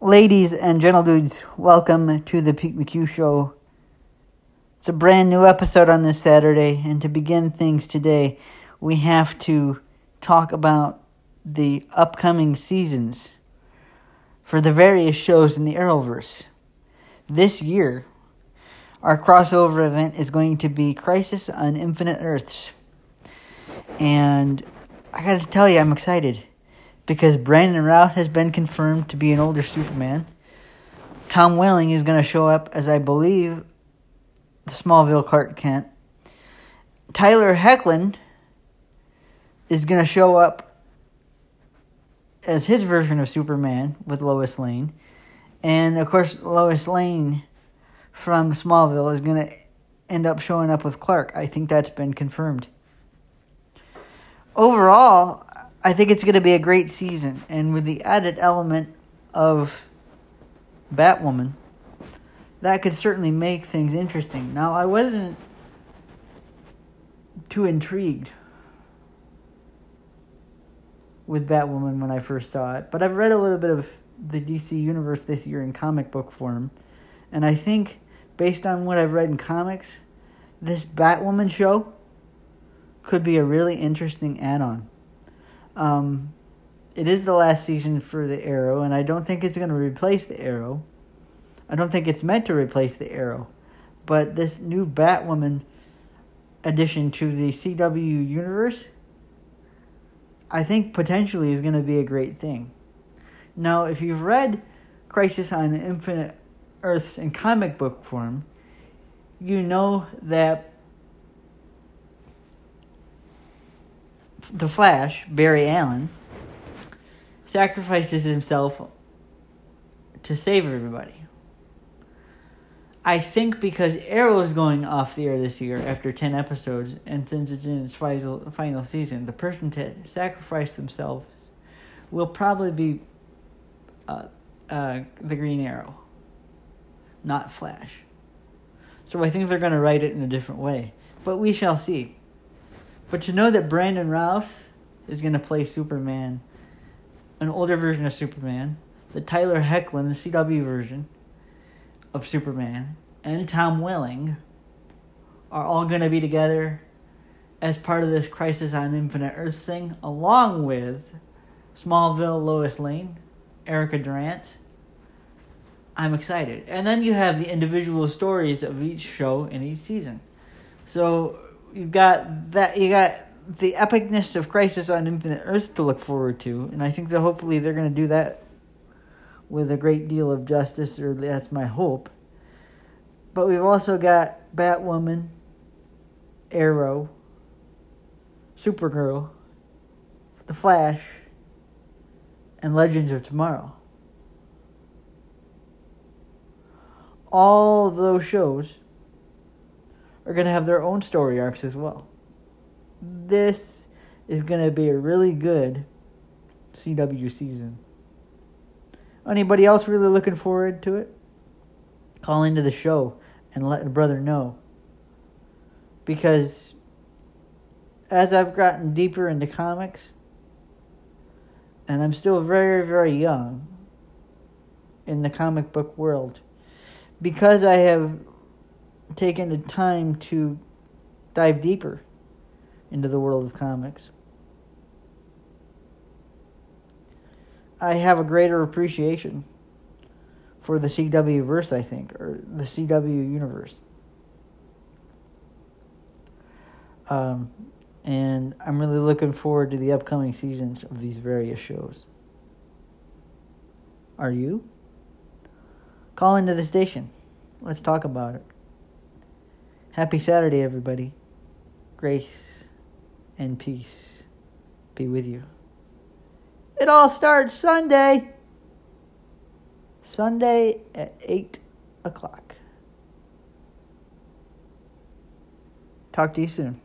Ladies and gentle dudes, welcome to the Pete McHugh Show. It's a brand new episode on this Saturday, and to begin things today, we have to talk about the upcoming seasons for the various shows in the Arrowverse. This year, our crossover event is going to be Crisis on Infinite Earths. And I gotta tell you, I'm excited because Brandon Routh has been confirmed to be an older Superman. Tom Welling is going to show up as I believe the Smallville Clark Kent. Tyler Hoechlin is going to show up as his version of Superman with Lois Lane. And of course, Lois Lane from Smallville is going to end up showing up with Clark. I think that's been confirmed. Overall, I think it's going to be a great season. And with the added element of Batwoman, that could certainly make things interesting. Now, I wasn't too intrigued with Batwoman when I first saw it, but I've read a little bit of the DC Universe this year in comic book form, and I think based on what I've read in comics, this Batwoman show could be a really interesting add on. Um, it is the last season for the Arrow, and I don't think it's going to replace the Arrow. I don't think it's meant to replace the Arrow. But this new Batwoman addition to the CW universe, I think potentially is going to be a great thing. Now, if you've read Crisis on Infinite Earths in comic book form, you know that the Flash, Barry Allen, sacrifices himself to save everybody. I think because Arrow is going off the air this year after 10 episodes, and since it's in its final, final season, the person to sacrifice themselves will probably be uh, uh, the Green Arrow, not Flash. So I think they're going to write it in a different way. But we shall see. But to know that Brandon Routh is going to play Superman, an older version of Superman, the Tyler Hoechlin, the CW version of Superman, and Tom Welling are all going to be together as part of this Crisis on Infinite Earths thing, along with Smallville Lois Lane, Erica Durance. I'm excited. And then you have the individual stories of each show in each season. So you've got that you got the epicness of Crisis on Infinite Earths to look forward to, and I think that hopefully they're going to do that with a great deal of justice, or that's my hope. But we've also got Batwoman, Arrow, Supergirl, The Flash, and Legends of Tomorrow. All those shows are going to have their own story arcs as well. This is going to be a really good CW season. Anybody else really looking forward to it? Call into the show and let a brother know. Because as I've gotten deeper into comics, and I'm still very, very young in the comic book world, because I have taken the time to dive deeper into the world of comics. I have a greater appreciation for the CW verse, I think, or the CW universe. Um, and I'm really looking forward to the upcoming seasons of these various shows. Are you? Call into the station. Let's talk about it. Happy Saturday, everybody. Grace and peace be with you. It all starts Sunday. Sunday at 8 o'clock. Talk to you soon.